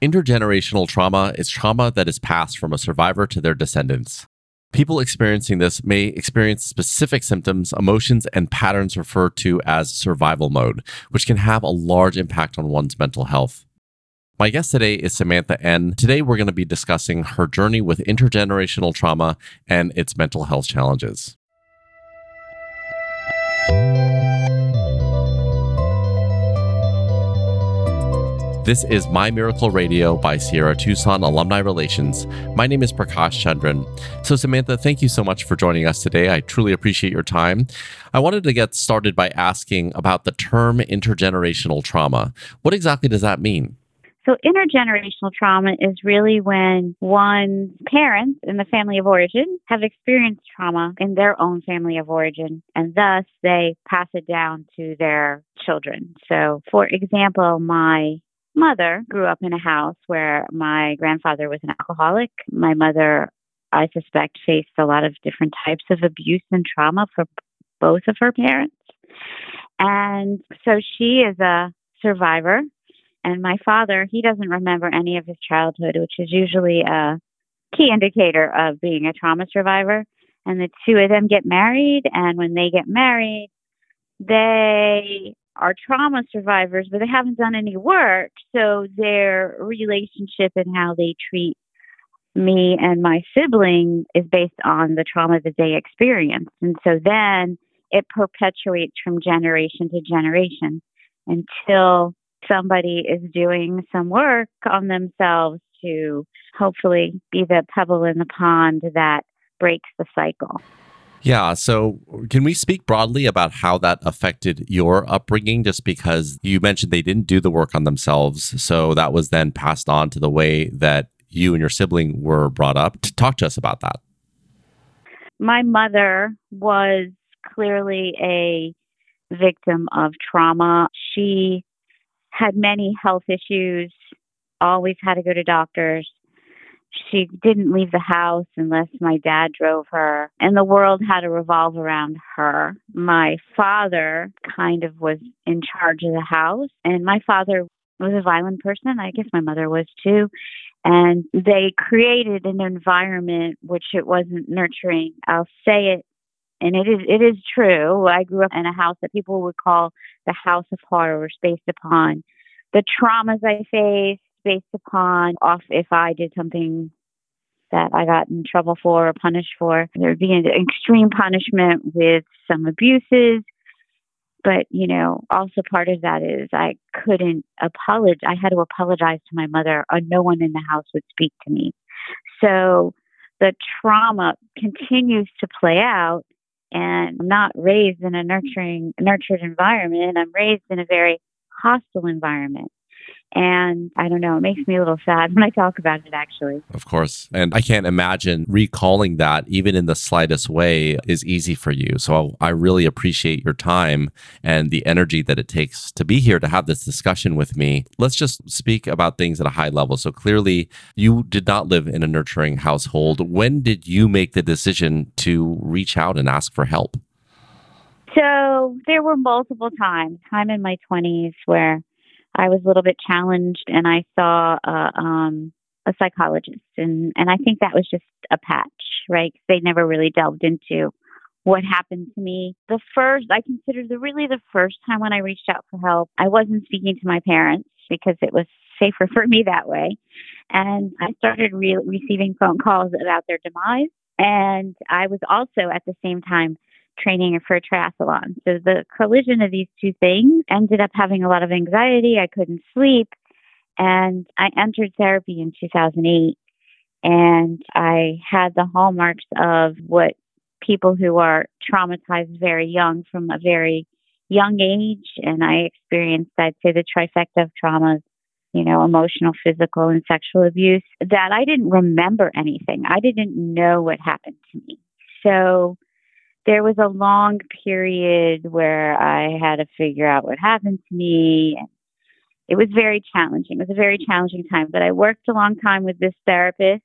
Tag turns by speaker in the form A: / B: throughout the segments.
A: Intergenerational trauma is trauma that is passed from a survivor to their descendants. People experiencing this may experience specific symptoms, emotions, and patterns referred to as survival mode, which can have a large impact on one's mental health. My guest today is Samantha N. Today, we're going to be discussing her journey with intergenerational trauma and its mental health challenges. This is My Miracle Radio by Sierra Tucson Alumni Relations. My name is Prakash Chandran. So, Samantha, thank you so much for joining us today. I truly appreciate your time. I wanted to get started by asking about the term intergenerational trauma. What exactly does that mean?
B: So, intergenerational trauma is really when one's parents in the family of origin have experienced trauma in their own family of origin, and thus they pass it down to their children. So, for example, my mother grew up in a house where my grandfather was an alcoholic. My mother, I suspect, faced a lot of different types of abuse and trauma for both of her parents. And so she is a survivor. And my father, he doesn't remember any of his childhood, which is usually a key indicator of being a trauma survivor. And the two of them get married. And when they get married, they are trauma survivors, but they haven't done any work. So their relationship and how they treat me and my sibling is based on the trauma that they experienced. And so then it perpetuates from generation to generation until somebody is doing some work on themselves to hopefully be the pebble in the pond that breaks the cycle.
A: Yeah. So, can we speak broadly about how that affected your upbringing? Just because you mentioned they didn't do the work on themselves. So, that was then passed on to the way that you and your sibling were brought up. Talk to us about that.
B: My mother was clearly a victim of trauma. She had many health issues, always had to go to doctors she didn't leave the house unless my dad drove her, and the world had to revolve around her. My father kind of was in charge of the house, and my father was a violent person. I guess my mother was too. And they created an environment which it wasn't nurturing. I'll say it and it is it is true. I grew up in a house that people would call the house of horrors based upon the traumas I faced, based upon off if I did something that I got in trouble for or punished for. There would be an extreme punishment with some abuses. But, you know, also part of that is I couldn't apologize. I had to apologize to my mother, or no one in the house would speak to me. So the trauma continues to play out. And I'm not raised in a nurturing, nurtured environment. I'm raised in a very hostile environment. And I don't know, it makes me a little sad when I talk about it, actually.
A: Of course. And I can't imagine recalling that, even in the slightest way, is easy for you. So I really appreciate your time and the energy that it takes to be here to have this discussion with me. Let's just speak about things at a high level. So clearly, you did not live in a nurturing household. When did you make the decision to reach out and ask for help?
B: So there were multiple times, time in my 20s, where I was a little bit challenged, and I saw a, um, a psychologist, and and I think that was just a patch, right? They never really delved into what happened to me. The first, I consider the really the first time when I reached out for help, I wasn't speaking to my parents because it was safer for me that way, and I started re- receiving phone calls about their demise. And I was also at the same time training for a triathlon. So the collision of these two things ended up having a lot of anxiety. I couldn't sleep. And I entered therapy in 2008. And I had the hallmarks of what people who are traumatized very young from a very young age. And I experienced, I'd say, the trifecta of traumas you know, emotional, physical, and sexual abuse, that I didn't remember anything. I didn't know what happened to me. So there was a long period where I had to figure out what happened to me. It was very challenging. It was a very challenging time, but I worked a long time with this therapist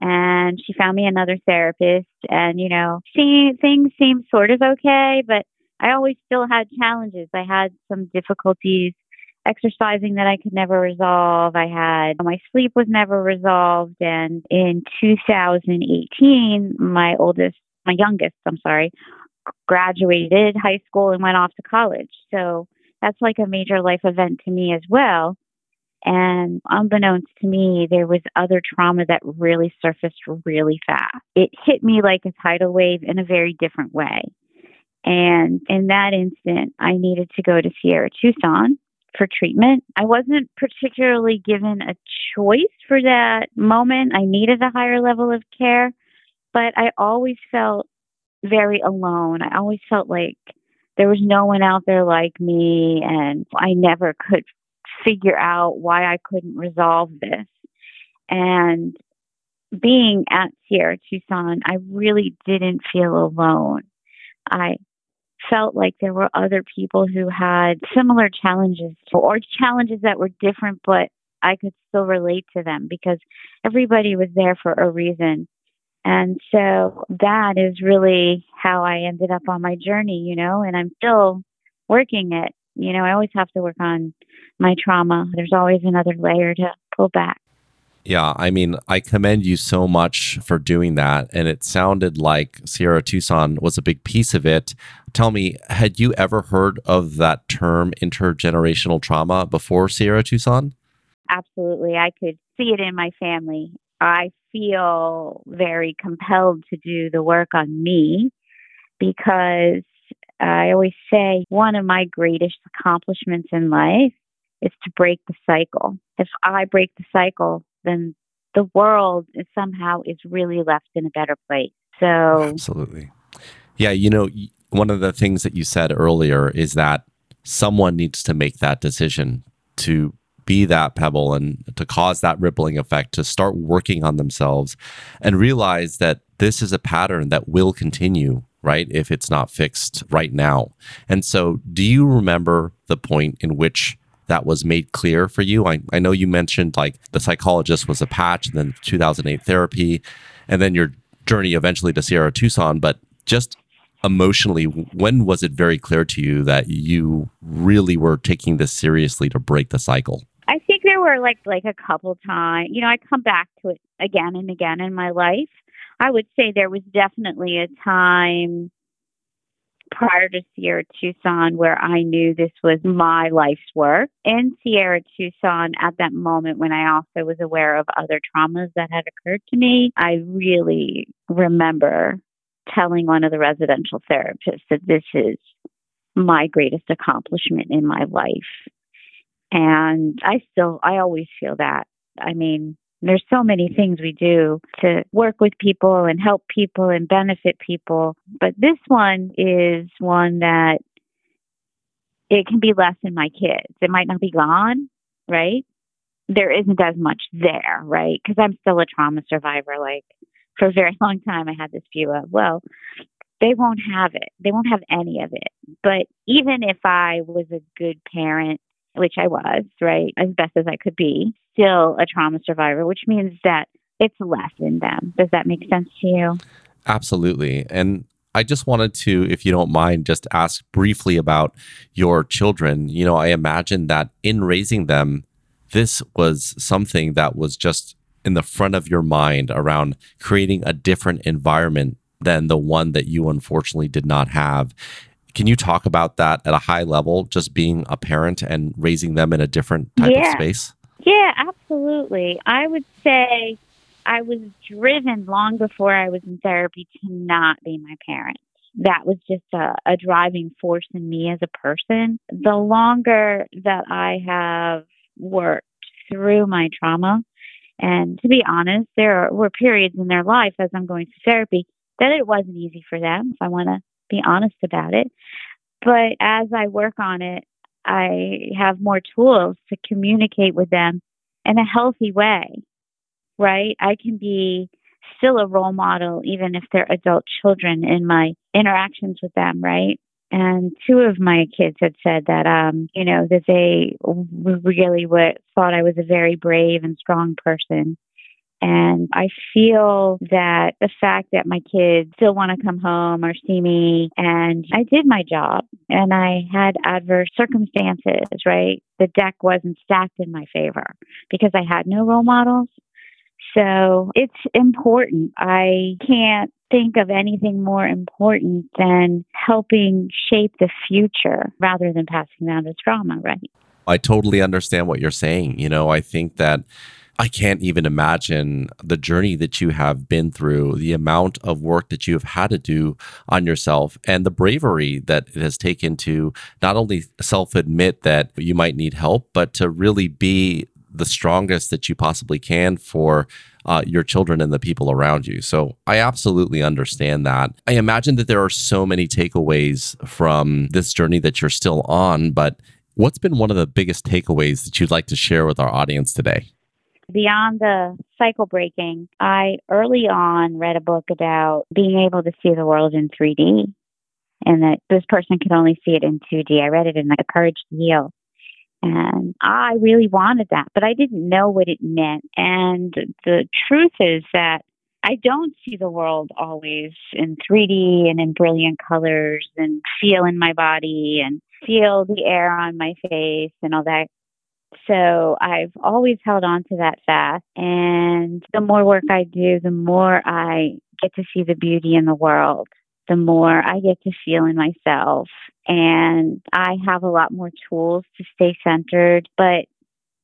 B: and she found me another therapist and you know, see, things seemed sort of okay, but I always still had challenges. I had some difficulties exercising that I could never resolve. I had my sleep was never resolved. And in 2018, my oldest, my youngest, I'm sorry, graduated high school and went off to college. So that's like a major life event to me as well. And unbeknownst to me, there was other trauma that really surfaced really fast. It hit me like a tidal wave in a very different way. And in that instant, I needed to go to Sierra Tucson for treatment. I wasn't particularly given a choice for that moment. I needed a higher level of care, but I always felt very alone. I always felt like there was no one out there like me, and I never could figure out why I couldn't resolve this. And being at Sierra Tucson, I really didn't feel alone. I felt like there were other people who had similar challenges or challenges that were different, but I could still relate to them because everybody was there for a reason. And so that is really how I ended up on my journey, you know, and I'm still working it. You know, I always have to work on my trauma. There's always another layer to pull back.
A: Yeah, I mean, I commend you so much for doing that. And it sounded like Sierra Tucson was a big piece of it. Tell me, had you ever heard of that term intergenerational trauma before Sierra Tucson?
B: Absolutely. I could see it in my family. I feel very compelled to do the work on me because I always say one of my greatest accomplishments in life is to break the cycle. If I break the cycle, then the world is somehow is really left in a better place. So
A: absolutely, yeah. You know, one of the things that you said earlier is that someone needs to make that decision to be that pebble and to cause that rippling effect to start working on themselves and realize that this is a pattern that will continue right if it's not fixed right now and so do you remember the point in which that was made clear for you? I, I know you mentioned like the psychologist was a patch and then 2008 therapy and then your journey eventually to Sierra Tucson, but just emotionally, when was it very clear to you that you really were taking this seriously to break the cycle?
B: I think there were like like a couple times. You know, I come back to it again and again in my life. I would say there was definitely a time prior to Sierra Tucson where I knew this was my life's work. In Sierra Tucson, at that moment when I also was aware of other traumas that had occurred to me, I really remember telling one of the residential therapists that this is my greatest accomplishment in my life. And I still, I always feel that. I mean, there's so many things we do to work with people and help people and benefit people. But this one is one that it can be less in my kids. It might not be gone, right? There isn't as much there, right? Because I'm still a trauma survivor. Like for a very long time, I had this view of, well, they won't have it. They won't have any of it. But even if I was a good parent which I was, right, as best as I could be, still a trauma survivor, which means that it's less in them. Does that make sense to you?
A: Absolutely. And I just wanted to, if you don't mind, just ask briefly about your children. You know, I imagine that in raising them, this was something that was just in the front of your mind around creating a different environment than the one that you unfortunately did not have. Can you talk about that at a high level, just being a parent and raising them in a different type yeah. of space?
B: Yeah, absolutely. I would say I was driven long before I was in therapy to not be my parent. That was just a, a driving force in me as a person. The longer that I have worked through my trauma, and to be honest, there were periods in their life as I'm going through therapy that it wasn't easy for them, if I want to be honest about it. But as I work on it, I have more tools to communicate with them in a healthy way, right? I can be still a role model, even if they're adult children in my interactions with them, right? And two of my kids had said that, um, you know, that they really w- thought I was a very brave and strong person. And I feel that the fact that my kids still want to come home or see me, and I did my job and I had adverse circumstances, right? The deck wasn't stacked in my favor because I had no role models. So it's important. I can't think of anything more important than helping shape the future rather than passing down the trauma, right?
A: I totally understand what you're saying. You know, I think that I can't even imagine the journey that you have been through, the amount of work that you have had to do on yourself, and the bravery that it has taken to not only self admit that you might need help, but to really be the strongest that you possibly can for uh, your children and the people around you. So I absolutely understand that. I imagine that there are so many takeaways from this journey that you're still on, but what's been one of the biggest takeaways that you'd like to share with our audience today?
B: Beyond the cycle breaking, I early on read a book about being able to see the world in 3D and that this person could only see it in 2D. I read it in The Courage to Heal. And I really wanted that, but I didn't know what it meant. And the truth is that I don't see the world always in 3D and in brilliant colors and feel in my body and feel the air on my face and all that. So I've always held on to that fast. And the more work I do, the more I get to see the beauty in the world the more I get to feel in myself. And I have a lot more tools to stay centered. But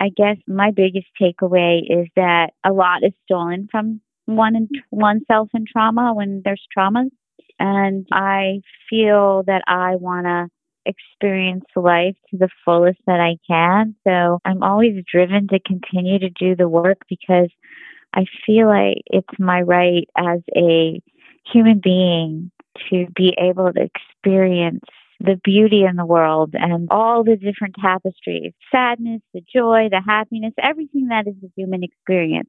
B: I guess my biggest takeaway is that a lot is stolen from one in, oneself in trauma when there's trauma. And I feel that I want to experience life to the fullest that I can. So I'm always driven to continue to do the work because I feel like it's my right as a human being to be able to experience the beauty in the world and all the different tapestries sadness, the joy, the happiness, everything that is a human experience.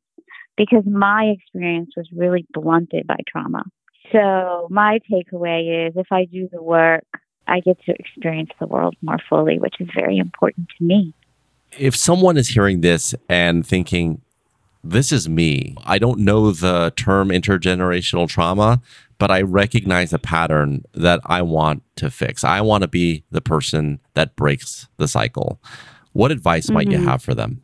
B: Because my experience was really blunted by trauma. So, my takeaway is if I do the work, I get to experience the world more fully, which is very important to me.
A: If someone is hearing this and thinking, this is me. I don't know the term intergenerational trauma, but I recognize a pattern that I want to fix. I want to be the person that breaks the cycle. What advice mm-hmm. might you mm-hmm. have for them?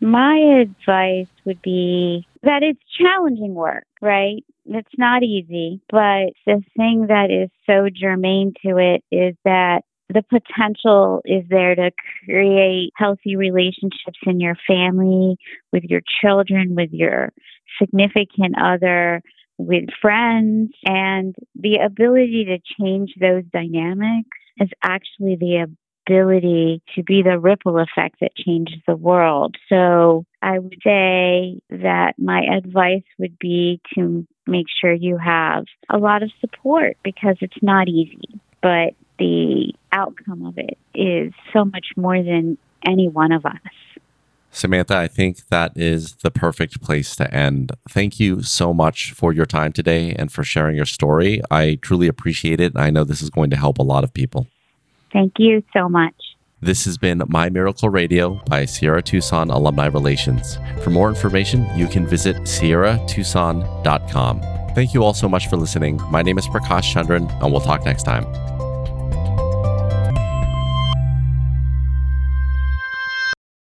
B: My advice would be that it's challenging work, right? It's not easy, but the thing that is so germane to it is that the potential is there to create healthy relationships in your family, with your children, with your significant other, with friends. And the ability to change those dynamics is actually the ability to be the ripple effect that changes the world. So I would say that my advice would be to make sure you have a lot of support because it's not easy. But the outcome of it is so much more than any one of us.
A: Samantha, I think that is the perfect place to end. Thank you so much for your time today and for sharing your story. I truly appreciate it. I know this is going to help a lot of people.
B: Thank you so much.
A: This has been My Miracle Radio by Sierra Tucson Alumni Relations. For more information, you can visit sierratucson.com. Thank you all so much for listening. My name is Prakash Chandran, and we'll talk next time.